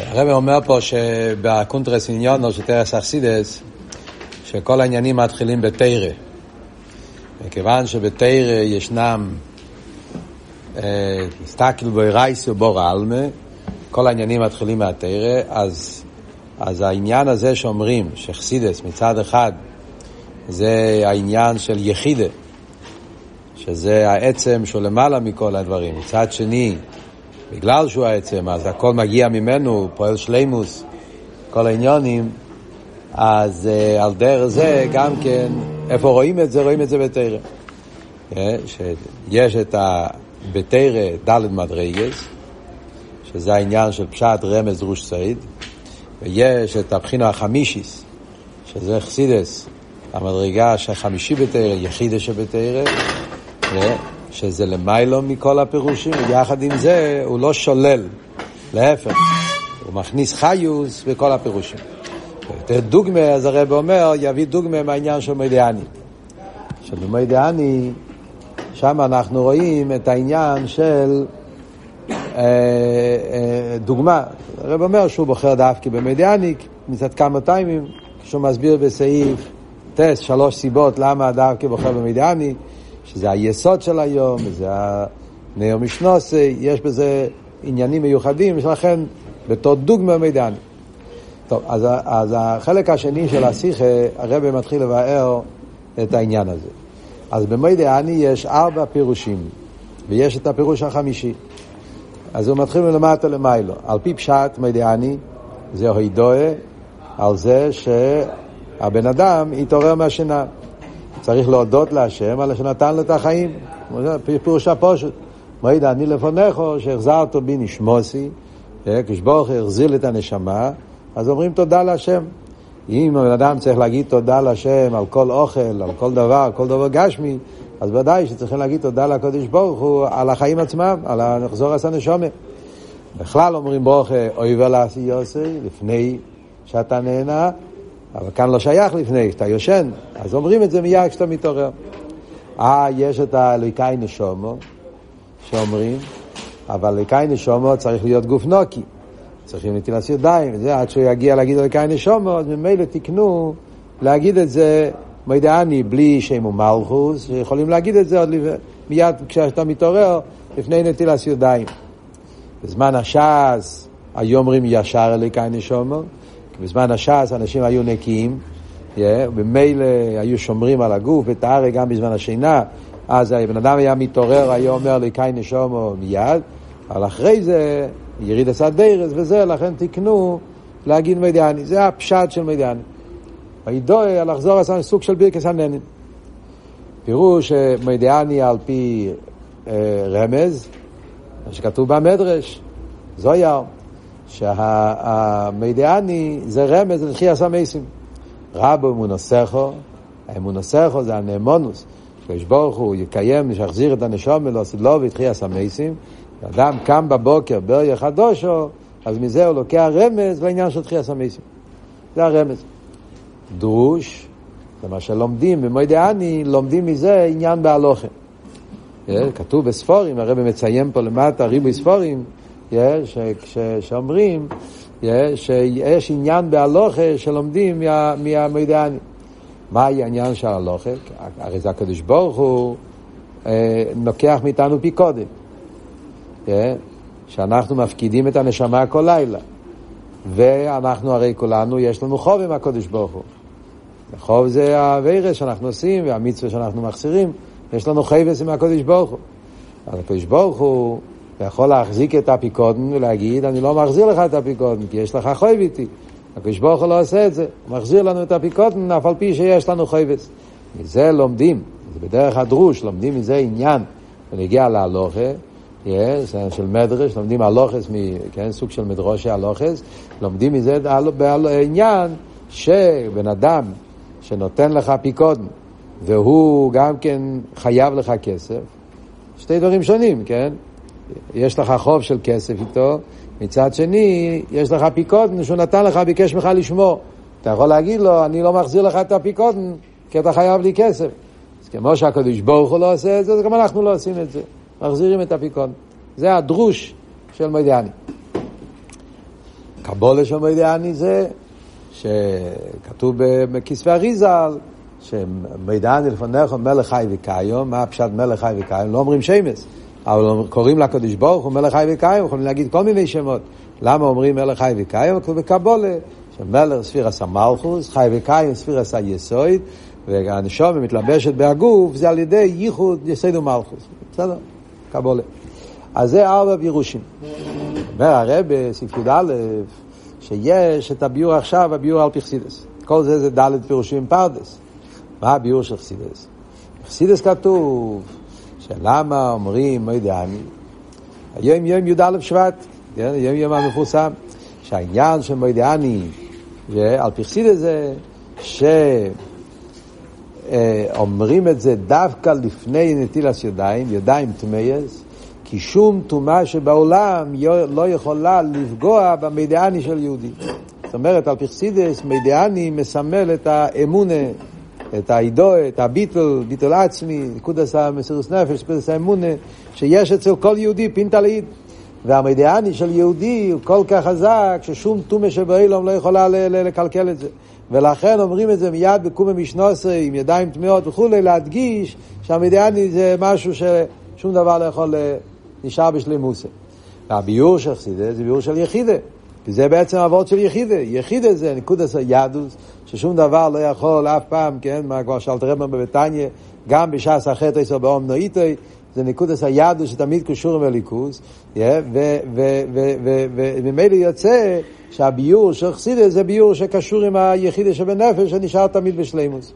הרב אומר פה שבקונטרס עניונו של טרס אכסידס, שכל העניינים מתחילים בתרא. מכיוון שבתרא ישנם סטקל בוירייס ובור עלמה, כל העניינים מתחילים מהתרא, אז, אז העניין הזה שאומרים שחסידס מצד אחד זה העניין של יחידה, שזה העצם שהוא למעלה מכל הדברים. מצד שני, בגלל שהוא העצם, אז הכל מגיע ממנו, פועל שלימוס, כל העניונים, אז uh, על דרך זה גם כן, איפה רואים את זה? רואים את זה בתרא. Yeah, שיש את בתרא ד' מדרגס, שזה העניין של פשט רמז דרוש סעיד, ויש את הבחינה החמישיס, שזה חסידס, המדרגה החמישי בתרא, יחידה שבתרא, שזה למיילו מכל הפירושים, ויחד עם זה הוא לא שולל, להפך, הוא מכניס חיוס בכל הפירושים. יותר דוגמה, אז הרב אומר, יביא דוגמה מהעניין של מוידיאני. שבמוידיאני, שם אנחנו רואים את העניין של אה, אה, דוגמה. הרב אומר שהוא בוחר דווקא במוידיאני, מצד כמה טיימים, כשהוא מסביר בסעיף טס, שלוש סיבות למה דווקא בוחר במוידיאני. שזה היסוד של היום, וזה הנאו משנוסי, יש בזה עניינים מיוחדים, ולכן בתור דוגמה מידעני. טוב, אז, אז החלק השני של השיחה, הרב מתחיל לבאר את העניין הזה. אז במוידעני יש ארבע פירושים, ויש את הפירוש החמישי. אז הוא מתחיל מלמטה למיילו. על פי פשט מוידעני, זה הוידואה, על זה שהבן אדם יתעורר מהשינה. צריך להודות להשם על שנתן לו את החיים. פירוש הפושט. מועד אני לפונכו שהחזרת בי נשמוסי, כשברוך החזיר את הנשמה, אז אומרים תודה להשם. אם הבן אדם צריך להגיד תודה להשם על כל אוכל, על כל דבר, כל דבר גשמי, אז ודאי שצריכים להגיד תודה לקדוש ברוך הוא על החיים עצמם, על הנחזור עשה נשומה. בכלל אומרים ברוך אוי ולעשי יוסי, לפני שאתה נהנה, אבל כאן לא שייך לפני, כשאתה יושן, אז אומרים את זה מיד כשאתה מתעורר. אה, יש את הליקאי נשומו, שאומרים, אבל ליקאי נשומו צריך להיות גוף נוקי. צריכים נטילת ידיים, וזה עד שהוא יגיע להגיד ליקאי נשומו, אז ממילא תקנו להגיד את זה מידעני בלי שם ומלכוס, שיכולים להגיד את זה עוד מיד כשאתה מתעורר, לפני נטילת ידיים. בזמן הש"ס, היו אומרים ישר אליקאי נשומו, בזמן הש"ס אנשים היו נקיים, וממילא היו שומרים על הגוף, וטהרה גם בזמן השינה, אז הבן אדם היה מתעורר, היה אומר לי קאי נשומו מיד, אבל אחרי זה יריד עשה דרס וזה, לכן תקנו להגיד מדיאני, זה הפשט של מדיאני. וידוע לחזור עשה סוג של בירקס הננין. פירוש מדיאני על פי אה, רמז, מה שכתוב במדרש, זויר. שהמידעני זה רמז לתחייה המייסים. רבו אמונוסכו, האמונוסכו זה הנאמונוס, שיש ברוך הוא יקיים, שיחזיר את הנשום ולא לו ויתחייה המייסים. אדם קם בבוקר בריה חדושו, אז מזה הוא לוקח רמז לעניין של תחייה המייסים. זה הרמז. דרוש, זה מה שלומדים במוידעני, לומדים מזה עניין בהלוכה. כתוב בספורים, הרב מציין פה למטה ריבוי ספורים, שאומרים שיש עניין בהלוכה שלומדים מהמידעני. מהי העניין של הלוכה? הרי זה הקדוש ברוך הוא לוקח מאיתנו פי קודם. שאנחנו מפקידים את הנשמה כל לילה. ואנחנו הרי כולנו, יש לנו חוב עם הקדוש ברוך הוא. חוב זה הווירס שאנחנו עושים והמצווה שאנחנו מחסירים. יש לנו חייבס עם הקדוש ברוך הוא. אז הקדוש ברוך הוא אתה יכול להחזיק את הפיקודן ולהגיד, אני לא מחזיר לך את הפיקודן, כי יש לך חויב איתי. הקדוש ברוך הוא לא עושה את זה, הוא מחזיר לנו את הפיקודן, אף על פי שיש לנו חויבס. מזה לומדים, זה בדרך הדרוש, לומדים מזה עניין, ונגיע להלוכה, yes, של מדרש, לומדים הלוכס, כן, סוג של מדרושי הלוכס, לומדים מזה עניין שבן אדם שנותן לך פיקודן, והוא גם כן חייב לך כסף, שתי דברים שונים, כן? יש לך חוב של כסף איתו, מצד שני, יש לך פיקודן שהוא נתן לך, ביקש ממך לשמור. אתה יכול להגיד לו, אני לא מחזיר לך את הפיקודן, כי אתה חייב לי כסף. אז כמו שהקדוש ברוך הוא לא עושה את זה, אז גם אנחנו לא עושים את זה. מחזירים את הפיקודן. זה הדרוש של מדיאני. קבולה של מוידעני זה שכתוב בכספי אריזל שמידעני לפניך מלך חי וקיים, מה פשט מלך חי וקיים? לא אומרים שמס, אבל קוראים לקדוש ברוך הוא מלך חי וקיים, יכולים להגיד כל מיני שמות. למה אומרים מלך חי וקיים? בקבולה, שמלך ספירת המלכות, חי וקיים ספירת היסוד, והנשמה מתלבשת בהגוף, זה על ידי ייחוד יסוד ומלכות. בסדר? קבלה. אז זה ארבע פירושים. אומר הרב בסעיף י"א, שיש את הביאור עכשיו, הביאור על פרד"ס. כל זה זה ד' פירושים פרד"ס. מה הביאור של חסידות? בחסידות כתוב שלמה אומרים מודה אני, היום יום י"א שבט, כן? יום יום המפורסם, שהעניין של מוידי אני, על פי חסידס זה שאומרים את זה דווקא לפני נטילת ידיים, ידיים טמאס, כי שום טומאה שבעולם לא יכולה לפגוע במידיאני של יהודי. זאת אומרת, על פרסידס, מידיאני מסמל את האמונה, את העידו, את הביטול, ביטול עצמי, נקודס המסירוס נפש, נקודס האמונה, שיש אצל כל יהודי פינטה לאיד. והמידיאני של יהודי הוא כל כך חזק, ששום טומאה שבאילום לא יכולה לקלקל את זה. ולכן אומרים את זה מיד בקומי משנוסי, עם ידיים טמאות וכולי, להדגיש שהמידיאני זה משהו ששום דבר לא יכול נשאר בשלימוסה. והביור של חסידה זה ביור של יחידה. כי זה בעצם אבות של יחידה. יחידה זה נקודס היהדוס, ששום דבר לא יכול אף פעם, כן, מה כבר שאלת רבן בביתניה, גם בש"ס החטא או באום נאיתי, זה נקודס היהדוס שתמיד קשור עם הליכוס, וממילא יוצא שהביור של חסידה זה ביור שקשור עם היחידה שבנפש, שנשאר תמיד בשלימוס.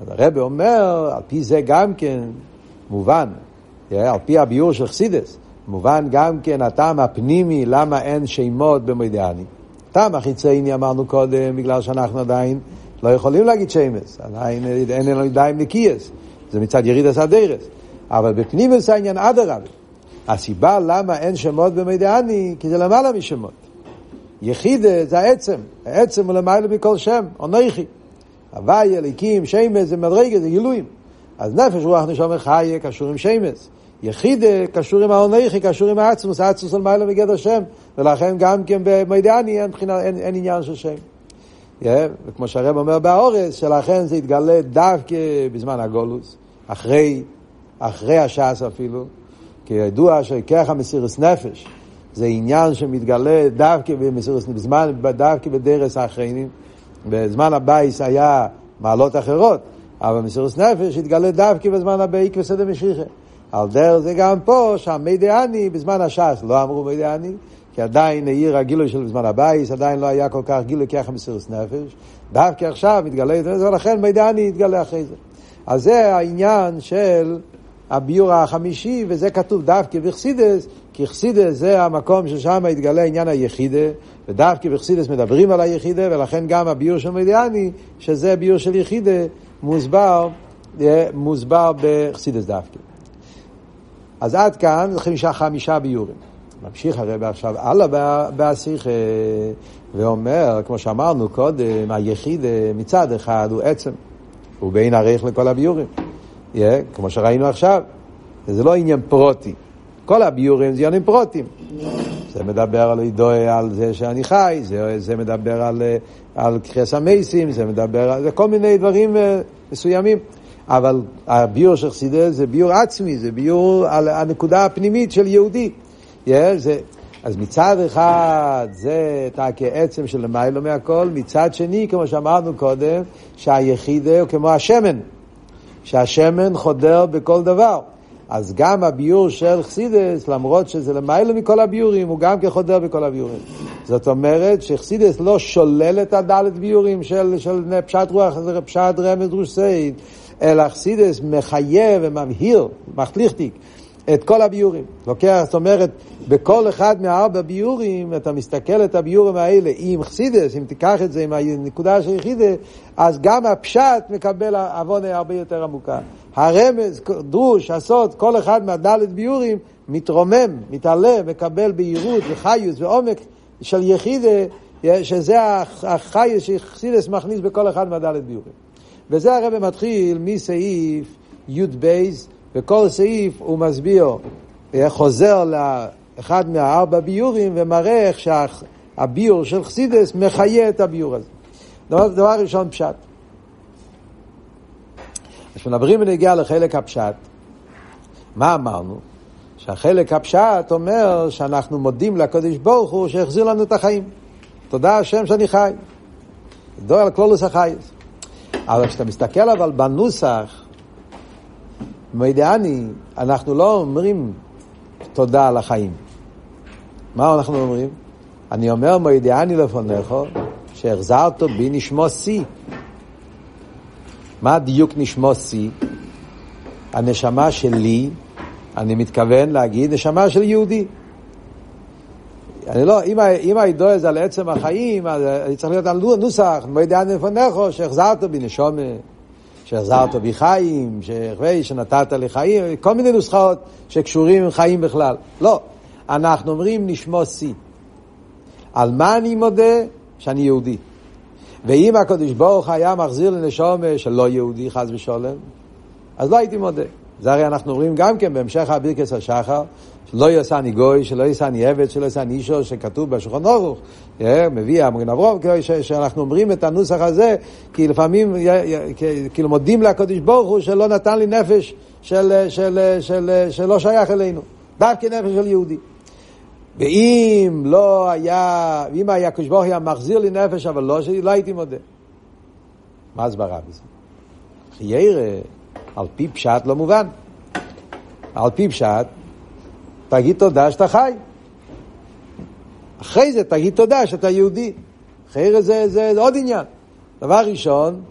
אז הרב אומר, על פי זה גם כן מובן, על פי הביור של חסידס, מובן גם כן הטעם הפנימי למה אין שמות במוידעני. הטעם החיצייני אמרנו קודם, בגלל שאנחנו עדיין לא יכולים להגיד שמס, עדיין אין לנו ידיים נקייס, זה מצד ירידס הדרס. אבל בפנימוס העניין אדרבה. הסיבה למה אין שמות במוידעני, כי זה למעלה משמות. יחידה זה העצם, העצם הוא למעלה מכל שם, אונכי. הוואי, אליקים, שמס זה מדרגה, זה גילויים. אז נפש רוח נשום חיה קשור עם שמס. יחידה קשור עם העונכי, קשור עם העצמוס, העצמוס על מעלה מגדר שם, ולכן גם כן במיידעני אין, אין, אין עניין של שם. Yeah, וכמו שהרב אומר באורס, שלכן זה יתגלה דווקא בזמן הגולוס, אחרי, אחרי הש"ס אפילו, כי ידוע שכרך המסירוס נפש זה עניין שמתגלה דווקא במסירוס, בזמן, דווקא בדרס האחרונים, בזמן הבייס היה מעלות אחרות, אבל מסירוס נפש התגלה דווקא בזמן הבאיק וסדר משיחה. על דרך זה גם פה, שהמידעני בזמן הש"ס לא אמרו מידעני, כי עדיין האיר הגילוי של זמן הבית, עדיין לא היה כל כך גילוי ככה מסירות נפש. דווקא עכשיו מתגלה, ולכן מודה אני יתגלה אחרי זה. אז זה העניין של הביאור החמישי, וזה כתוב דווקא בחסידות, כי חסידות זה המקום ששם התגלה עניין היחידה, ודווקא בחסידות מדברים על היחידה, ולכן גם הביאור של מודה אני, שזה ביאור של יחידה, מוסבר, אה, מוסבר בחסידות דווקא. אז עד כאן זה חמישה, חמישה ביורים. ממשיך הרב עכשיו הלאה בשיחה ואומר, כמו שאמרנו קודם, היחיד אה, מצד אחד הוא עצם, הוא בין ערך לכל הביורים, yeah, כמו שראינו עכשיו. זה לא עניין פרוטי, כל הביורים זה עניינים פרוטים. זה מדבר על אידוי, על זה שאני חי, זה, זה מדבר על, אה, על קריאס המייסים, זה מדבר על זה כל מיני דברים אה, מסוימים. אבל הביור של חסידס זה ביור עצמי, זה ביור על הנקודה הפנימית של יהודי. Yeah, זה, אז מצד אחד זה כעצם של למיילו מהכל, מצד שני, כמו שאמרנו קודם, שהיחידה הוא כמו השמן, שהשמן חודר בכל דבר. אז גם הביור של חסידס, למרות שזה למיילו מכל הביורים, הוא גם כחודר בכל הביורים. זאת אומרת שחסידס לא שולל את הדלת ביורים של, של פשט רוח, פשט רמז דרוש סייד, אלא חסידס מחייב ומבהיר, מחליכתיק, את כל הביורים. לוקח, זאת אומרת, בכל אחד מהארבע ביורים, אתה מסתכל את הביורים האלה עם חסידס, אם תיקח את זה עם הנקודה של יחידה, אז גם הפשט מקבל עוונה הרבה יותר עמוקה. הרמז, דרוש, הסוד, כל אחד מהדלת ביורים מתרומם, מתעלה, מקבל בהירות וחיוס ועומק של יחידה, שזה החיוס שחסידס מכניס בכל אחד מהדלת ביורים. וזה הרב מתחיל מסעיף י"ב, וכל סעיף הוא מסביר, חוזר לאחד מהארבע ביורים ומראה איך הביור של חסידס מחיה את הביור הזה. דבר, דבר ראשון, פשט. כשמדברים ונגיע לחלק הפשט, מה אמרנו? שהחלק הפשט אומר שאנחנו מודים לקדוש ברוך הוא שהחזיר לנו את החיים. תודה השם שאני חי. דור על כלולוס החייס. אבל כשאתה מסתכל אבל בנוסח, מוידעני, אנחנו לא אומרים תודה על החיים. מה אנחנו אומרים? אני אומר מוידעני לפניך, שהחזרת בי נשמו שיא. מה דיוק נשמו שיא? הנשמה שלי, אני מתכוון להגיד נשמה של יהודי. אני לא, אם, אם הידוע זה על עצם החיים, אז אני צריך להיות על נוסח, מוידעני לפניך, שהחזרת בי נשומה. שהחזרת בי חיים, שחווי, שנתת לי חיים, כל מיני נוסחאות שקשורים עם חיים בכלל. לא, אנחנו אומרים נשמו שיא. על מה אני מודה? שאני יהודי. ואם הקדוש ברוך היה מחזיר לנשומה של לא יהודי, חס ושלום, אז לא הייתי מודה. זה הרי אנחנו אומרים גם כן בהמשך הבירקס השחר, שלא יעשני גוי, שלא יעשני עבד, שלא יעשני אישו, שכתוב בשולחן אורוך, מביא המגן אברום, שאנחנו אומרים את הנוסח הזה, כי לפעמים כאילו מודים לקדוש ברוך הוא שלא נתן לי נפש של, של, של, שלא שייך אלינו, דווקא נפש של יהודי. ואם לא היה, אם היה קדוש ברוך היה מחזיר לי נפש, אבל לא לא הייתי מודה. מה הסברה בזה? חיירה, על פי פשט לא מובן. על פי פשט, תגיד תודה שאתה חי. אחרי זה תגיד תודה שאתה יהודי. חיירה זה, זה, זה עוד עניין. דבר ראשון,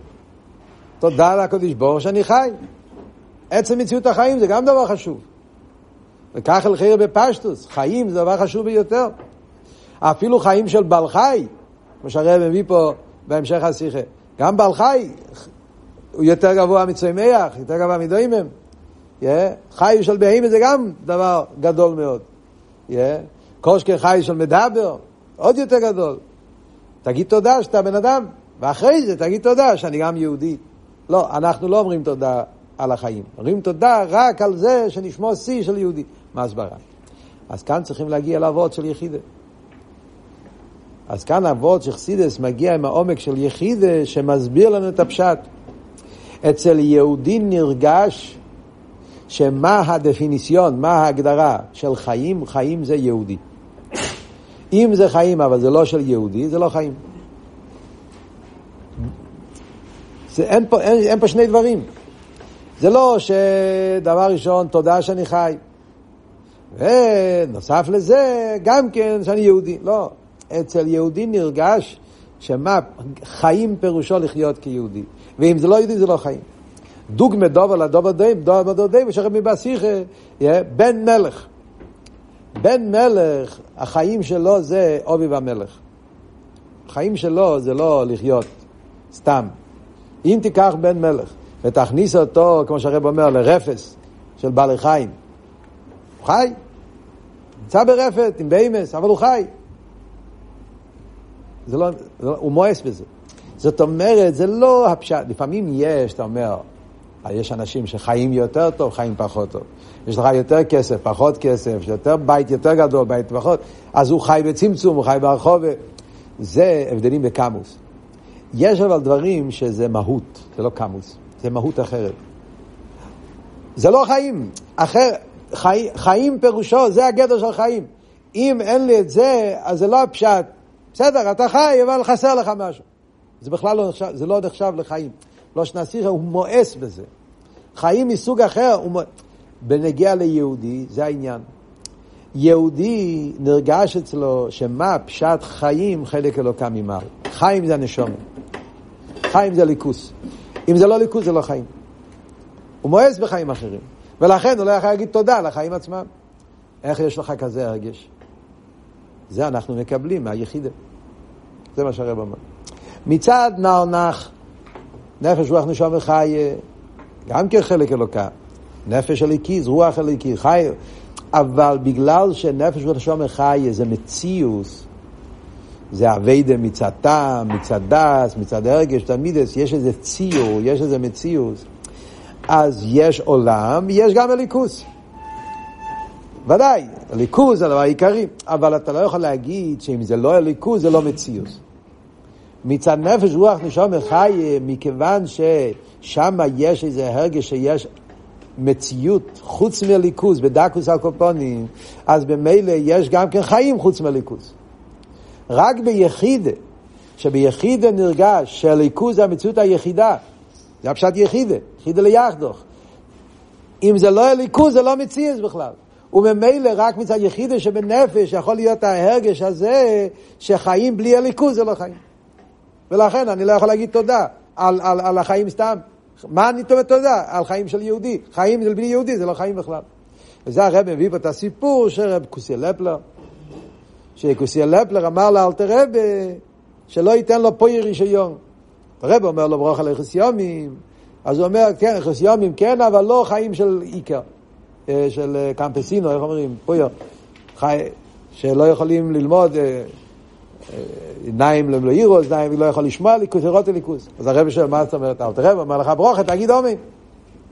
תודה לקדוש ברוך שאני חי. עצם מציאות החיים זה גם דבר חשוב. וכך אל חיר בפשטוס, חיים זה דבר חשוב ביותר. אפילו חיים של בעל חי, כמו שהרב מביא פה בהמשך השיחה, גם בעל חי הוא יותר גבוה מצמח, יותר גבוה מדוימם. Yeah. חי של בהימה זה גם דבר גדול מאוד. Yeah. קושקר חי של מדבר, עוד יותר גדול. תגיד תודה שאתה בן אדם, ואחרי זה תגיד תודה שאני גם יהודי. לא, אנחנו לא אומרים תודה על החיים. אומרים תודה רק על זה שנשמור שיא של יהודי. מה הסברה? אז כאן צריכים להגיע לאבות של יחידה. אז כאן אבות של חסידס מגיע עם העומק של יחידה שמסביר לנו את הפשט. אצל יהודי נרגש שמה הדפיניציון, מה ההגדרה של חיים, חיים זה יהודי. אם זה חיים אבל זה לא של יהודי, זה לא חיים. זה, אין, פה, אין, אין פה שני דברים. זה לא שדבר ראשון, תודה שאני חי. ונוסף לזה, גם כן שאני יהודי. לא, אצל יהודי נרגש שמה, חיים פירושו לחיות כיהודי. ואם זה לא יהודי, זה לא חיים. דוגמא דובר לדובר דים, דובר דובר דים, ושכם מבסיכה, בן מלך. בן מלך, החיים שלו זה אוביב המלך. החיים שלו זה לא לחיות סתם. אם תיקח בן מלך ותכניס אותו, כמו שהרב אומר, לרפס של בעלי חיים, הוא חי. נמצא ברפת עם ביימס, אבל הוא חי. זה לא, זה לא, הוא מואס בזה. זאת אומרת, זה לא הפשט. לפעמים יש, אתה אומר, יש אנשים שחיים יותר טוב, חיים פחות טוב. יש לך יותר כסף, פחות כסף, יותר בית יותר גדול, בית פחות, אז הוא חי בצמצום, הוא חי ברחוב. זה הבדלים בכמות. יש אבל דברים שזה מהות, זה לא כמות, זה מהות אחרת. זה לא חיים, אחר, חי, חיים פירושו, זה הגדר של חיים. אם אין לי את זה, אז זה לא הפשט. בסדר, אתה חי, אבל חסר לך משהו. זה בכלל לא נחשב, זה לא נחשב לחיים. לא שנסיך, הוא מואס בזה. חיים מסוג אחר, הוא... בנגיע ליהודי, זה העניין. יהודי נרגש אצלו שמה פשט חיים חלק אלוקה ממעל. חיים זה הנשומת. חיים זה ליכוס. אם זה לא ליכוס זה לא חיים. הוא מואס בחיים אחרים. ולכן הוא לא יכול להגיד תודה לחיים עצמם. איך יש לך כזה הרגש? זה אנחנו מקבלים מהיחידה. זה מה שהרב אמר. מצד נח, נפש רוח נשום וחי, גם כחלק אלוקה. נפש הליקיז, רוח הליקיז, חי. אבל בגלל שנפש רוח נשום וחי זה מציאוס, זה אביידה מצד טעם, מצד דס, מצד הרגש, תמיד יש איזה ציור, יש איזה מציאוס. אז יש עולם, יש גם הליכוס. ודאי, ליכוז זה הדבר העיקרי, אבל אתה לא יכול להגיד שאם זה לא ליכוז זה לא מציאות. מצד נפש רוח נשום חי, מכיוון ששם יש איזה הרגש שיש מציאות חוץ מליכוז, בדקוס הקופונים, אז במילא יש גם כן חיים חוץ מליכוז. רק ביחידה, שביחידה נרגש שהליכוז זה המציאות היחידה, זה הפשט יחידה, יחידה ליחדוך. אם זה לא הליכוז זה לא מציאס בכלל. וממילא רק מצד יחידה שבנפש יכול להיות ההרגש הזה שחיים בלי הליכוז זה לא חיים. ולכן אני לא יכול להגיד תודה על, על, על החיים סתם. מה אני אומר תודה? על חיים של יהודי. חיים של בלי יהודי זה לא חיים בכלל. וזה הרב מביא פה את הסיפור של רב כוסיה לפלר. שכוסיה לפלר אמר לאלתר רב שלא ייתן לו פוי רישיון. הרב אומר לו ברוך על יומים, אז הוא אומר, כן, יומים כן, אבל לא חיים של עיקר. אה, של אה, קמפסינו, איך אומרים? פויר. חי... שלא יכולים ללמוד אה, עיניים לא יראו, אוזניים לא יכול לשמוע ליכוס, לראות ליכוס. אז הרב שואל, מה זאת אומרת? אל תראה, אומר לך ברוכה, תגיד אומן.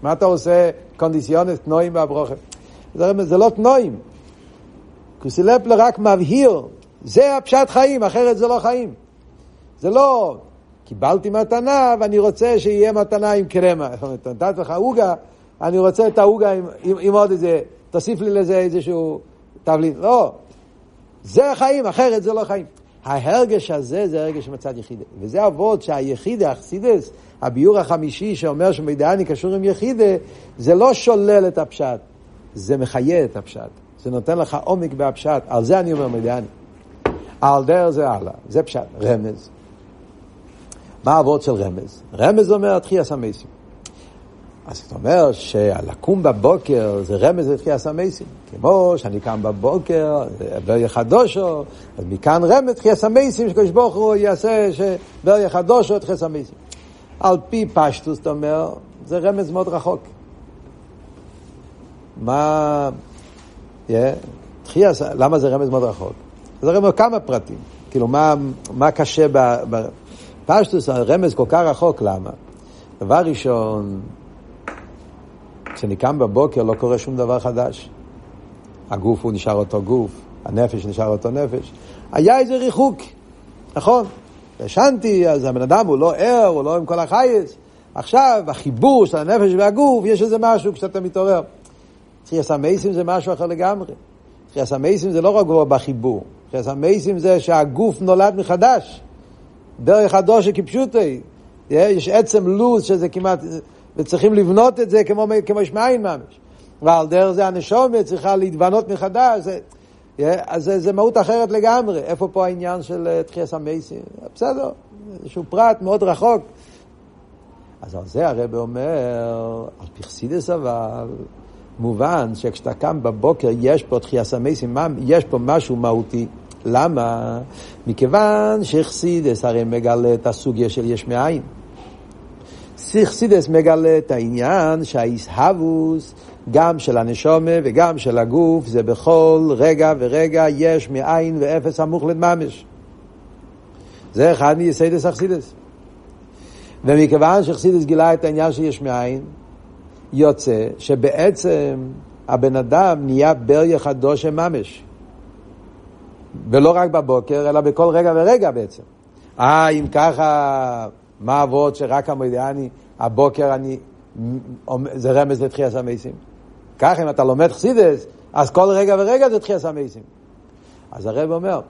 מה אתה עושה קונדיציונס תנועים והברוכה? זה לא תנועים. קוסילפלר רק מבהיר, זה הפשט חיים, אחרת זה לא חיים. זה לא, קיבלתי מתנה ואני רוצה שיהיה מתנה עם קרמה. נתתי לך עוגה, אני רוצה את העוגה עם, עם, עם עוד איזה, תוסיף לי לזה איזשהו תבלין. לא, זה החיים, אחרת זה לא חיים. ההרגש הזה זה הרגש מצד יחידה. וזה אבות שהיחידה, אכסידס, הביור החמישי שאומר שמידעני קשור עם יחידה, זה לא שולל את הפשט, זה מחיה את הפשט. זה נותן לך עומק בהפשט. על זה אני אומר מידעני. על דרך זה הלאה. זה פשט, רמז. מה האבות של רמז? רמז אומר תחייה המסים. אז זאת אומרת שלקום בבוקר זה רמז לתחייה המסים. כמו שאני קם בבוקר, בריה חדושו, אז מכאן רמז תחייה המסים, שקדוש ברוך הוא יעשה שבריה חדושו תחייה המסים. על פי פשטוס, זאת אומרת, זה רמז מאוד רחוק. מה... Yeah, תחייה, למה זה רמז מאוד רחוק? זה רמז כמה פרטים. כאילו, מה, מה קשה ב... ב פשטוס הרמז כל כך רחוק, למה? דבר ראשון, כשאני קם בבוקר לא קורה שום דבר חדש. הגוף הוא נשאר אותו גוף, הנפש נשאר אותו נפש. היה איזה ריחוק, נכון? ישנתי, אז הבן אדם הוא לא ער, הוא לא עם כל החייס. עכשיו, החיבור של הנפש והגוף, יש איזה משהו כשאתה מתעורר. תחייה המייסים זה משהו אחר לגמרי. תחייה המייסים זה לא רק בחיבור. תחייה המייסים זה שהגוף נולד מחדש. דרך הדושה כפשוטי. יש עצם לוז שזה כמעט, וצריכים לבנות את זה כמו, כמו יש מאין ממש. ועל דרך זה הנשומת צריכה להתבנות מחדש. זה, אז זה, זה מהות אחרת לגמרי. איפה פה העניין של אה, תחייס המייסים? בסדר, איזשהו פרט מאוד רחוק. אז על זה הרב אומר, על פרסידס אבל, מובן שכשאתה קם בבוקר יש פה תחייס המייסים, יש פה משהו מהותי. למה? מכיוון שחסידס הרי מגלה את הסוגיה של יש מאין. חסידס מגלה את העניין שהאיסהבוס, גם של הנשומה וגם של הגוף, זה בכל רגע ורגע יש מאין ואפס המוחלט ממש. זה אחד מיסיידס אכסידס. ומכיוון שחסידס גילה את העניין שיש מאין, יוצא שבעצם הבן אדם נהיה בריה חדושה ממש. ולא רק בבוקר, אלא בכל רגע ורגע בעצם. אה, אם ככה, מה אבות שרק המודיעני, הבוקר אני, זה רמז לתחייה סמייסים. ככה, אם אתה לומד חסידס, אז כל רגע ורגע זה תחייה סמייסים. אז הרב אומר,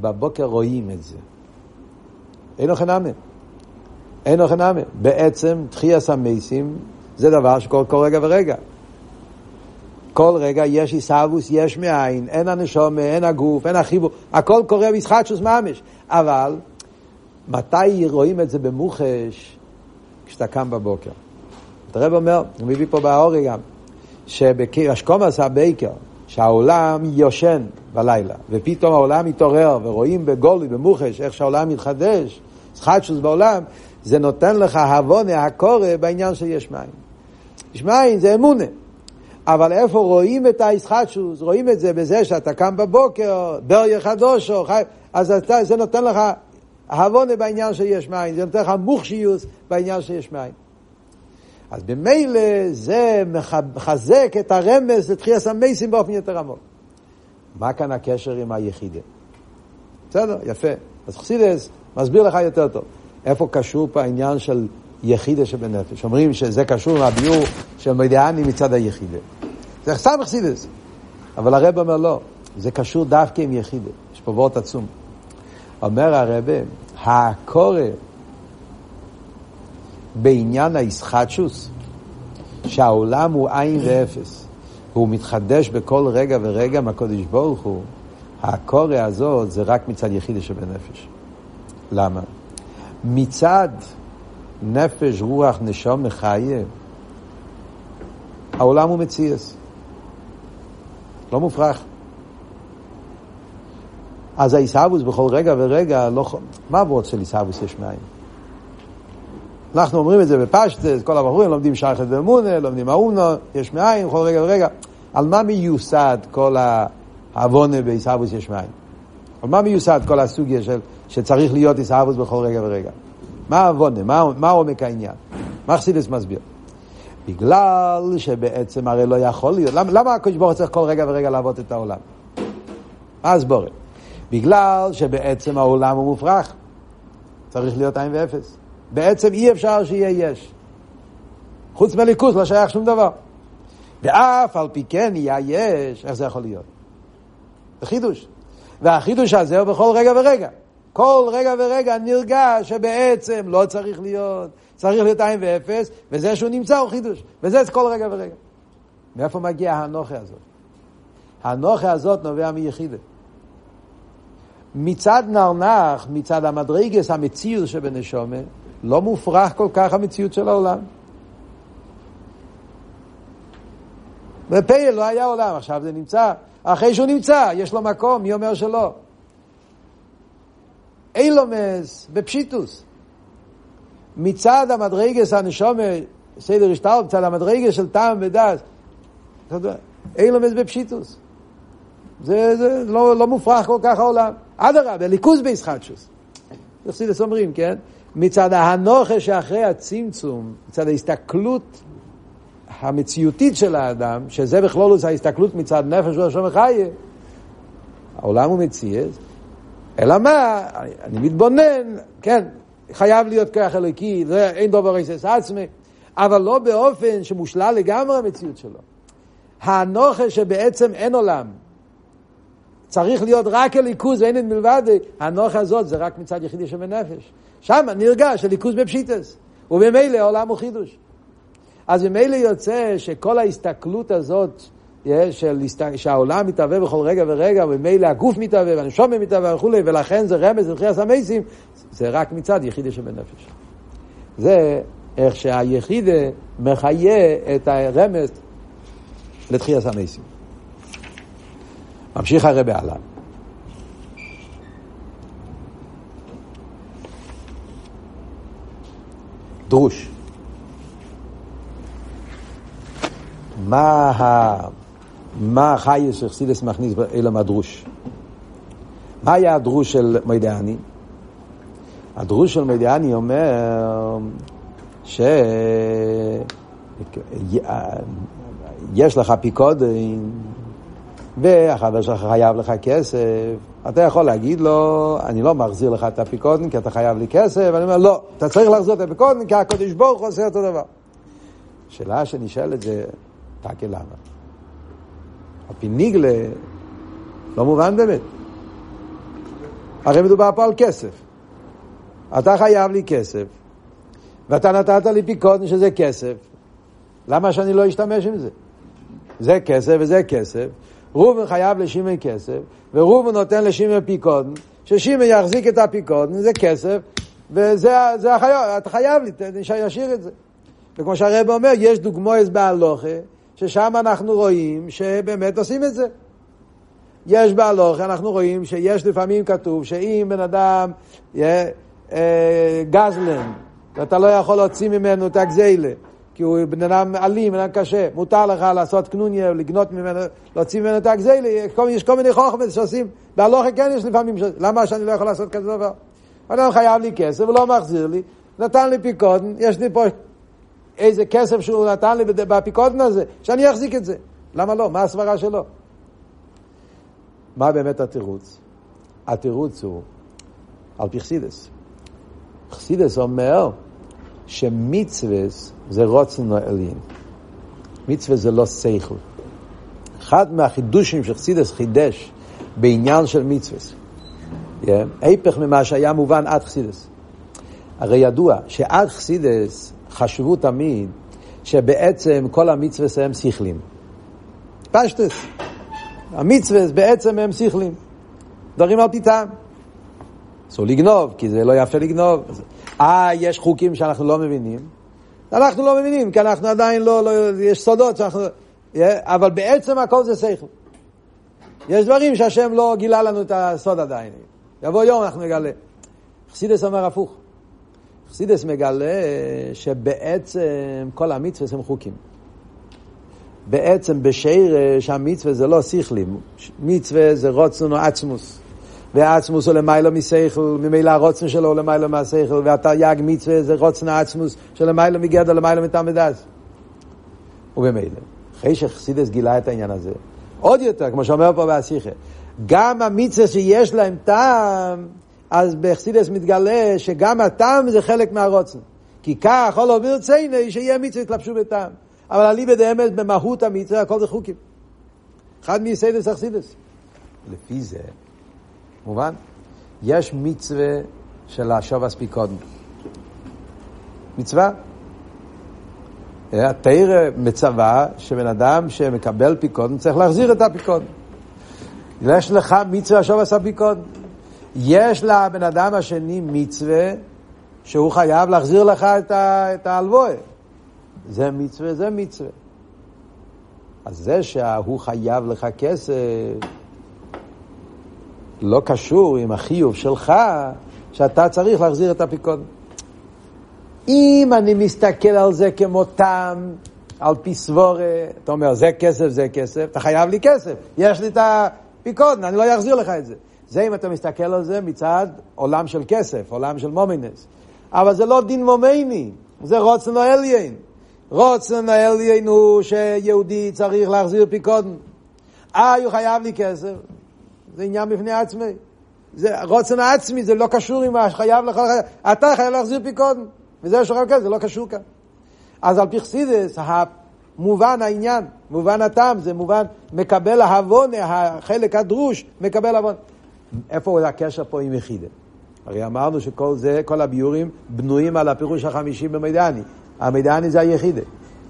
בבוקר רואים את זה. אין אוכל נאמן. אין אוכל נאמן. בעצם תחייה סמייסים זה דבר שקורה כל רגע ורגע. כל רגע יש עיסאוווס, יש מאין, אין הנשום, אין הגוף, אין החיבור, הכל קורה בישחטשוס ממש. אבל מתי רואים את זה במוחש? כשאתה קם בבוקר. הרב אומר, הוא מביא פה באורי גם, שבאשקומאס הבייקר, שהעולם יושן בלילה, ופתאום העולם מתעורר, ורואים בגולי, במוחש, איך שהעולם מתחדש, שחטשוס בעולם, זה נותן לך הבונה הקורא בעניין של יש מים. יש מים זה אמונה. אבל איפה רואים את הישחטשוס? רואים את זה בזה שאתה קם בבוקר, בריה חדושו, חי... אז אתה, זה נותן לך הבונה בעניין שיש מים, זה נותן לך מוכשיוס בעניין שיש מים. אז במילא זה מחזק את הרמז לתחייה סמייסים באופן יותר עמוק. מה כאן הקשר עם היחידה? בסדר, יפה. אז חסידס מסביר לך יותר טוב. איפה קשור פה העניין של יחידה שבנפש? אומרים שזה קשור עם הביור של מידיאני מצד היחידה. זה סתם חסידס. אבל הרב אומר לא, זה קשור דווקא עם יחידה. יש פה וורט עצום. אומר הרב, הקורא בעניין הישחטשוס, שהעולם הוא עין ואפס, והוא מתחדש בכל רגע ורגע מהקודש ברוך הוא, הקורא הזאת זה רק מצד יחידה שבנפש. למה? מצד נפש, רוח, נשום, מחיה, העולם הוא מציאס. לא מופרך. אז העיסאוווס בכל רגע ורגע, לא... מה עבוד של עיסאוווס יש מאין? אנחנו אומרים את זה בפשטס, כל הבחורים לומדים שייכת ואמונה, לומדים האונו, יש מאין, בכל רגע ורגע. על מה מיוסד כל העוונה בעיסאוווס יש מאין? על מה מיוסד כל הסוגיה של שצריך להיות עיסאוווס בכל רגע ורגע? מה העוונה? מה, מה עומק העניין? מה חסידס מסביר? בגלל שבעצם הרי לא יכול להיות. למה, למה הקדוש ברוך צריך כל רגע ורגע לעבוד את העולם? מה הסבורת? בגלל שבעצם העולם הוא מופרך. צריך להיות עין ואפס. בעצם אי אפשר שיהיה יש. חוץ מליכוס לא שייך שום דבר. ואף על פי כן יהיה יש, איך זה יכול להיות? זה חידוש. והחידוש הזה הוא בכל רגע ורגע. כל רגע ורגע נרגש שבעצם לא צריך להיות, צריך להיות עין ואפס, וזה שהוא נמצא הוא חידוש. וזה כל רגע ורגע. מאיפה מגיע האנוכה הזאת? האנוכה הזאת נובע מיחידה. מצד נרנח, מצד המדרגס, המציאות שבנשומה, לא מופרך כל כך המציאות של העולם. בפייל לא היה עולם, עכשיו זה נמצא. אחרי שהוא נמצא, יש לו מקום, מי אומר שלא? אילומס בפשיטוס. מצד המדרגס הנשומה, סדר השטר, מצד המדרגס של טעם ודס, אילומס בפשיטוס. זה, זה לא, לא מופרך כל כך העולם. אדרבה, ליכוז בישחטשוס. יחסידס אומרים, כן? מצד ההנוכה שאחרי הצמצום, מצד ההסתכלות המציאותית של האדם, שזה בכלול זה ההסתכלות מצד נפש ושום וחיה, העולם הוא מציאס, אלא מה, אני, מתבונן, כן, חייב להיות כוח אלוקי, אין דובר רסס עצמי, אבל לא באופן שמושלל לגמרי המציאות שלו. האנוכה שבעצם אין עולם, צריך להיות רק הליכוז ואין את מלבד, האנוכה הזאת זה רק מצד יחידי שבנפש. שם נרגש הליכוז בפשיטס, ובמילא העולם הוא חידוש. אז ממילא יוצא שכל ההסתכלות הזאת, של, שהעולם מתהווה בכל רגע ורגע, וממילא הגוף מתהווה, והנשומה מתהווה וכולי, ולכן זה רמז לתחייה המייסים, זה רק מצד יחידי שבנפש. זה איך שהיחידה מחיה את הרמז לתחייה המייסים. ממשיך הרבה הלאה. דרוש. מה, ה... מה החייס שחסידס מכניס אלא מהדרוש? מה היה הדרוש של מידעני? הדרוש של מידעני אומר שיש לך פיקודין והחבר שלך חייב לך כסף, אתה יכול להגיד לו, אני לא מחזיר לך את הפיקודין כי אתה חייב לי כסף, ואני אומר, לא, אתה צריך להחזיר את הפיקודין כי הקדוש ברוך הוא עושה אותו דבר. השאלה שנשאלת זה, תקי למה? על פי ניגלה, לא מובן באמת. הרי מדובר פה על כסף. אתה חייב לי כסף, ואתה נתת לי פיקודין שזה כסף, למה שאני לא אשתמש עם זה? זה כסף וזה כסף, ראובן חייב לשמעון כסף, וראובן נותן לשמעון פיקודן, ששמעון יחזיק את הפיקודן, זה כסף, וזה זה החייב, אתה חייב לי, שישאיר את זה. וכמו שהרב אומר, יש דוגמאות בהלוכה, ששם אנחנו רואים שבאמת עושים את זה. יש בהלוכה, אנחנו רואים שיש לפעמים כתוב שאם בן אדם יהיה אה, גזלן, ואתה לא יכול להוציא ממנו את הגזילה, כי הוא בן אדם אלים, בן אדם קשה. מותר לך לעשות קנוניה, לגנות ממנו, להוציא ממנו את הגזילה. יש כל מיני חוכמות שעושים. בהלוכה כן יש לפעמים, למה שאני לא יכול לעשות כזה דבר? אדם חייב לי כסף, הוא לא מחזיר לי, נתן לי פיקודן, יש לי פה איזה כסף שהוא נתן לי באפיקודן הזה, שאני אחזיק את זה. למה לא? מה הסברה שלו? מה באמת התירוץ? התירוץ הוא על פי חסידס. חסידס אומר שמצווה זה רוצן עליין. מצווה זה לא סייכל. אחד מהחידושים שחסידס חידש בעניין של מצווה, ההפך ממה שהיה מובן עד חסידס. הרי ידוע שעד חסידס חשבו תמיד שבעצם כל המצווה הם שכלים. פשטס. המצווה בעצם הם שכלים. דברים על פי טעם. אסור לגנוב, כי זה לא יפה לגנוב. אה, יש חוקים שאנחנו לא מבינים. אנחנו לא מבינים, כי אנחנו עדיין לא, לא יש סודות שאנחנו... אבל בעצם הכל זה שכל. יש דברים שהשם לא גילה לנו את הסוד עדיין. יבוא יום אנחנו נגלה. חסידס אומר הפוך. חסידס מגלה שבעצם כל המצווה הם חוקים. בעצם בשרש המצווה זה לא שכלים, מצווה זה רוצנו עצמוס. ועצמוס הוא למיילו מסייכל, ממילא הרוצן שלו הוא למיילו מהסייכל, והתרי"ג מצווה זה רוצן העצמוס שלמיילו מגדר למיילו מתעמדס. ובמילא, אחרי שחסידס גילה את העניין הזה, עוד יותר, כמו שאומר פה בהסיכה, גם המצווה שיש להם טעם, אז בחסידס מתגלה שגם הטעם זה חלק מהרוצן. כי כך, עובר צייני, שיהיה מצווה יתלבשו בטעם. אבל אליבא דאמת במהות המצווה, הכל זה חוקים. אחד מסיידס אכסידס. לפי זה, מובן? יש מצווה של השובס פיקודן. מצווה. התרא מצווה שבן אדם שמקבל פיקודן צריך להחזיר את הפיקודן. יש לך מצווה שובס הפיקודן. יש לבן אדם השני מצווה שהוא חייב להחזיר לך את ההלוואה. זה מצווה, זה מצווה. אז זה שהוא חייב לך כסף, לא קשור עם החיוב שלך, שאתה צריך להחזיר את הפיקוד. אם אני מסתכל על זה כמו טעם, על פי סבורה, אתה אומר, זה כסף, זה כסף, אתה חייב לי כסף, יש לי את הפיקוד, אני לא אחזיר לך את זה. זה אם אתה מסתכל על זה מצד עולם של כסף, עולם של מומינס. אבל זה לא דין מומייני, זה רוצן אליין. רוצן העליין הוא שיהודי צריך להחזיר פיקודן. אה, הוא חייב לי כסף. זה עניין בפני עצמי. זה רוצן העצמי, זה לא קשור עם מה שחייב לך, אתה חייב להחזיר פיקודן. וזה שחייב כסף, זה לא קשור כאן. אז על פי חסידס, מובן העניין, מובן הטעם, זה מובן מקבל ההבונה, החלק הדרוש, מקבל ההבונה. איפה הקשר פה עם יחידה? הרי אמרנו שכל זה, כל הביורים בנויים על הפירוש החמישי במדיאני. המידעני זה היחידה.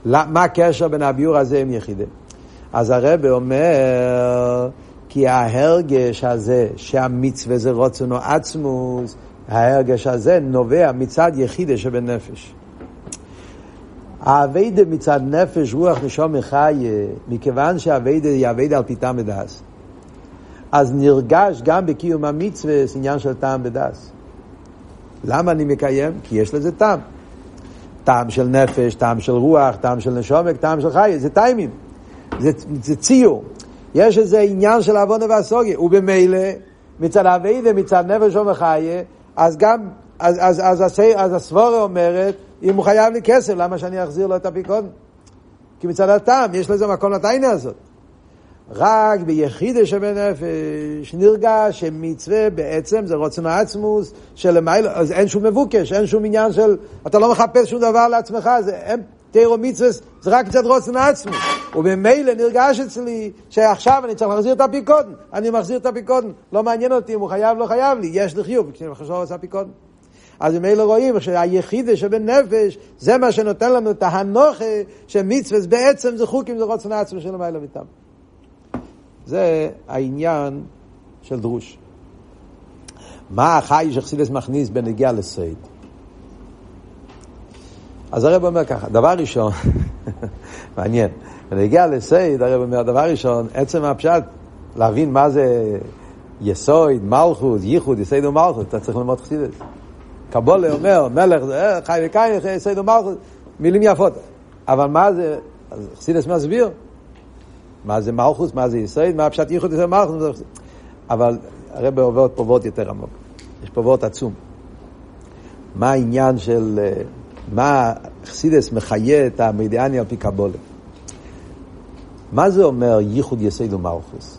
מה הקשר בין הביור הזה עם יחידה? אז הרב אומר, כי ההרגש הזה, שהמצווה זה רוצנו עצמוס, ההרגש הזה נובע מצד יחידה שבנפש. האביידה מצד נפש, רוח נשום מחיה, מכיוון שהאביידה היא אביידה על פי טעם ודס, אז נרגש גם בקיום המצווה עניין של טעם ודס. למה אני מקיים? כי יש לזה טעם. טעם של נפש, טעם של רוח, טעם של נשומק, טעם של חי, זה טיימים, זה, זה ציור. יש איזה עניין של עוונה והסוגיה, ובמילא, מצד אבי ומצד נפש ומחיה, אז גם, אז, אז, אז, אז, אז הסבורה אומרת, אם הוא חייב לי כסף, למה שאני אחזיר לו את הפיקון? כי מצד הטעם, יש לזה מקום לטיינה הזאת. רק ביחידה שבנפש נרגש שמצווה בעצם זה רוצן העצמוס שלמיילו, אז אין שום מבוקש, אין שום עניין של, אתה לא מחפש שום דבר לעצמך, זה אין תירו מצווה, זה רק קצת רוצן העצמוס. ובמילא נרגש אצלי שעכשיו אני צריך להחזיר את הפיקודן, אני מחזיר את הפיקודן, לא מעניין אותי אם הוא חייב לא חייב לי, יש לי חיוב, כשאני חושב את הפיקודן. אז ממילא רואים שהיחידה שבנפש, זה מה שנותן לנו את ההנוכה, שמצווה בעצם זה חוקים, זה רוצן העצמוס של המילה מטעם. זה העניין של דרוש. מה החי שחסידס מכניס בנגיע לסייד? אז הרב אומר ככה, דבר ראשון, מעניין, בנגיע לסייד, הרב אומר, דבר ראשון, עצם הפשט, להבין מה זה יסויד, מלכות, ייחוד, יסייד ומלכות, אתה צריך ללמוד חסידס. קבולה אומר, מלך זה אה, חי וקיים, יסייד ומלכות, מילים יפות. אבל מה זה, חסידס מסביר, מה זה מלכוס, מה זה ישראל, מה פשט ייחוד ישראל מלכוס. אבל הרב עובר פה וורט יותר עמוק. יש פה וורט עצום. מה העניין של, אה, מה חסידס מחיה את המדיאני על פי קבולה. מה זה אומר ייחוד יסד ומלכוס?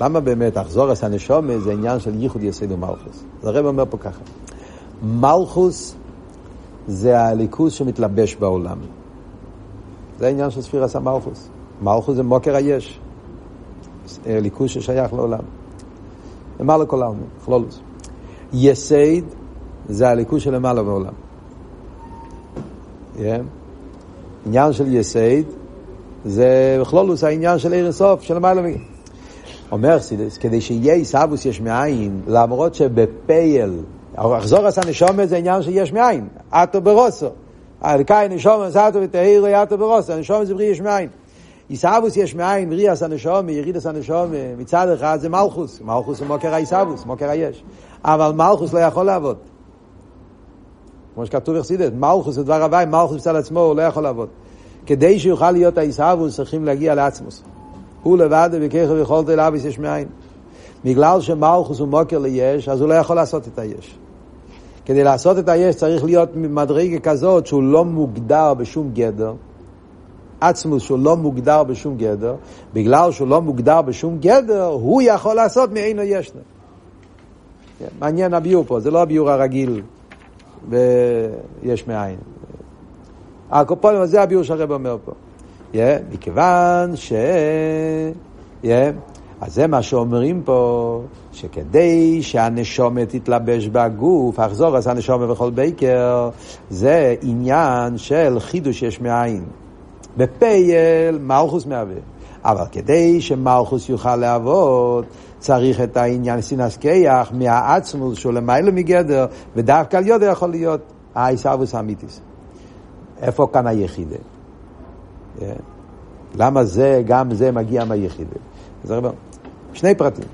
למה באמת אחזור את הנשומה זה עניין של ייחוד יסד ומלכוס? אז הרב אומר פה ככה, מלכוס זה הליכוז שמתלבש בעולם. זה העניין של ספירס המלכוס. מלכוס זה מוקר היש. ליכוז ששייך לעולם. למעלה כל העולם, כלולוס. יסד זה הליכוז שלמעלה בעולם. עניין של יסד זה בכלולוס העניין של עיר הסוף, של למעלה מגיע. אומר סידס, כדי שיהיה עיסאוווס יש מאין, למרות שבפייל, אחזור עשה נשומת זה עניין שיש מאין, אטו ברוסו. אלקאי נשומת סאטו ותהירו אטו ברוסו, נשומת זה בריא יש מאין. עיסאוווס יש מאין, בריאס הנשומת, ירידס הנשומת, מצד אחד זה מלכוס, מלכוס הוא מוקר העיסאוווס, מוקר היש. אבל מלכוס לא יכול לעבוד. כמו שכתוב בחסידת, מלכוס זה דבר הוואי, מלכוס מצד עצמו הוא לא יכול לעבוד. כדי שיוכל להיות העיסאוווס צריכים להגיע לעצמוס. הוא לבד וככה ויכולת אליו יש מאין. בגלל שמלכוס הוא מוקר ליש, אז הוא לא יכול לעשות את היש. כדי לעשות את היש צריך להיות מדרגה כזאת שהוא לא מוגדר בשום גדר. עצמוס שהוא לא מוגדר בשום גדר, בגלל שהוא לא מוגדר בשום גדר, הוא יכול לעשות מעינו ישנו. כן, מעניין הביור פה, זה לא הביור הרגיל ויש מאין. הקופונים, זה הביור שהרב אומר פה. Yeah, מכיוון ש... Yeah, אז זה מה שאומרים פה, שכדי שהנשומת תתלבש בגוף, אחזור אז הנשומת בכל בייקר, זה עניין של חידוש יש מאין. בפייל מלכוס מהווה. אבל כדי שמלכוס יוכל לעבוד, צריך את העניין סינס קייח מהעצמוס שהוא למעלה מגדר, ודווקא על יודע יכול להיות האיסאוויס האמיתיס. איפה כאן היחידה? Yeah. למה זה, גם זה מגיע מהיחידה? זה הרבה, שני פרטים.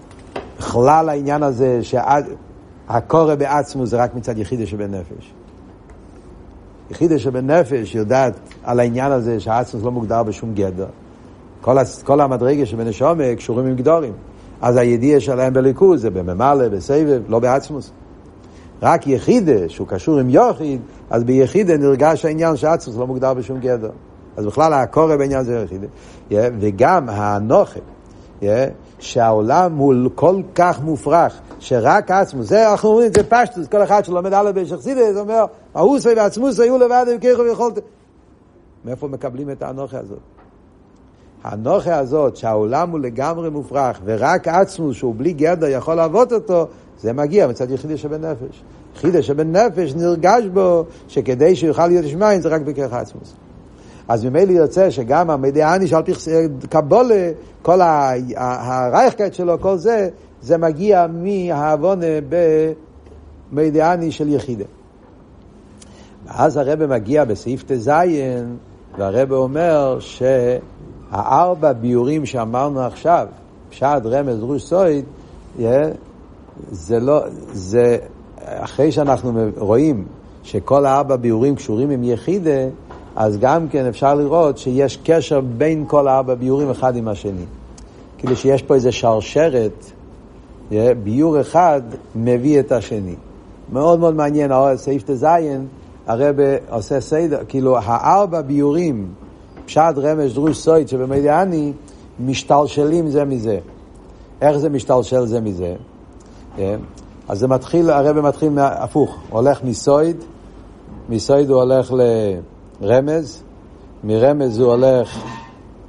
בכלל העניין הזה שהקורא בעצמו זה רק מצד יחידה שבנפש. יחידה שבנפש יודעת על העניין הזה שהעצמוס לא מוגדר בשום גדר. כל, כל המדרגה שבנשומה קשורים עם גדורים. אז הידיעה שלהם בליכוז זה בממלא, בסבב, לא בעצמוס. רק יחידה, שהוא קשור עם יוחיד, אז ביחידה נרגש העניין שהעצמוס לא מוגדר בשום גדר. אז בכלל הקורא בעניין זה יחידה. Yeah, וגם האנוכה, yeah, שהעולם הוא כל כך מופרך, שרק עצמו, זה אנחנו אומרים, זה פשטוס, כל אחד שלומד א' בשחסידס, זה אומר, ההוא סביב עצמו היו לבד עם ככה ויכולת. מאיפה מקבלים את האנוכה הזאת? האנוכה הזאת, שהעולם הוא לגמרי מופרך, ורק עצמו, שהוא בלי גדר יכול לעבוד אותו, זה מגיע מצד יחידי שבנפש. יחידי שבנפש נרגש בו, שכדי שיוכל להיות ישמעין זה רק בכרך עצמוס. אז ממילא יוצא שגם המדיאני שעל פי קבולה, כל הרייכקט שלו, כל זה, זה מגיע מהעוונה במדיאני של יחידה. ואז הרבה מגיע בסעיף ט"ז, והרבה אומר שהארבע ביורים שאמרנו עכשיו, פשט, רמז, דרוש, סויד, זה לא, זה, אחרי שאנחנו רואים שכל הארבע ביורים קשורים עם יחידה, אז גם כן אפשר לראות שיש קשר בין כל הארבע ביורים אחד עם השני. כאילו שיש פה איזה שרשרת, ביור אחד מביא את השני. מאוד מאוד מעניין, סעיף ט"ז, הרב עושה סדר, כאילו הארבע ביורים, פשט, רמש, דרוש, סויד, שבמדיאני, משתלשלים זה מזה. איך זה משתלשל זה מזה? אז זה מתחיל, הרב מתחיל הפוך, הולך מסויד, מסויד הוא הולך ל... רמז, מרמז הוא הולך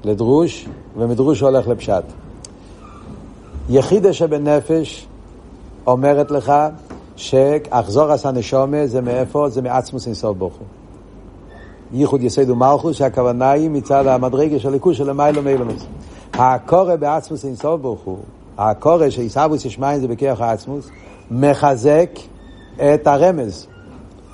לדרוש, ומדרוש הוא הולך לפשט. יחידה שבנפש אומרת לך שאחזור עשה נשומה זה מאיפה? זה מעצמוס אינסוף ברוך הוא. ייחוד יסד ומלכוס שהכוונה היא מצד המדרגה של ליכוז של המיילו מיילומס. הקורא בעצמוס אינסוף ברוך הוא, הקורא שעיסאוווס ישמעין זה בכיח העצמוס, מחזק את הרמז.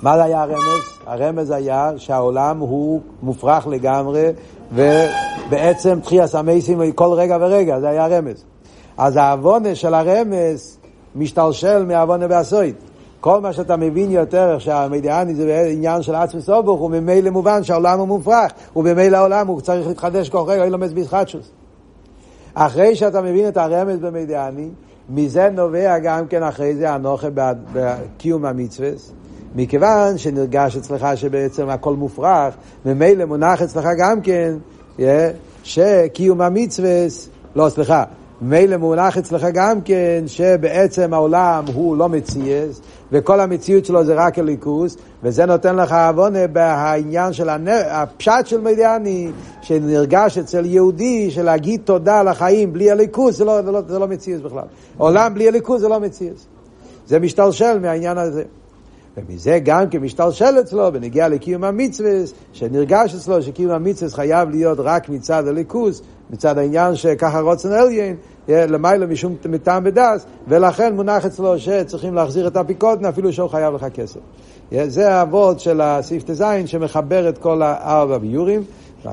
מה זה היה הרמז? הרמז היה שהעולם הוא מופרך לגמרי, ובעצם תחייה סמייסים כל רגע ורגע, זה היה הרמז. אז העוונה של הרמז משתלשל מהעוונה בעשוית. כל מה שאתה מבין יותר, שהמדיאני זה עניין של עצמי סובוך, הוא ממילא מובן שהעולם הוא מופרך, ובמילא העולם הוא צריך להתחדש כל רגע, אין לו מצביס חדשוס. אחרי שאתה מבין את הרמז במדיאני, מזה נובע גם כן אחרי זה אנוכה בקיום המצווה, מכיוון שנרגש אצלך שבעצם הכל מופרך, ממילא מונח אצלך גם כן, yeah, שקיום המצווה, לא, סליחה, מילא מונח אצלך גם כן שבעצם העולם הוא לא מציאס וכל המציאות שלו זה רק הליכוס וזה נותן לך עוונה בעניין של הנר... הפשט של מדיאני שנרגש אצל יהודי של להגיד תודה לחיים בלי הליכוס זה לא, לא, לא מציאס בכלל. עולם בלי הליכוס זה לא מציאס. זה משתלשל מהעניין הזה ומזה גם כמשתלשל אצלו בנגיע לקיום המצווה, שנרגש אצלו שקיום המצווה חייב להיות רק מצד הליכוס, מצד העניין שככה רוצן עליין, למעלה משום מטעם בדס, ולכן מונח אצלו שצריכים להחזיר את הפיקודן אפילו שהוא חייב לך כסף. זה האבות של הסעיף ט"ז שמחבר את כל הארבע ביורים.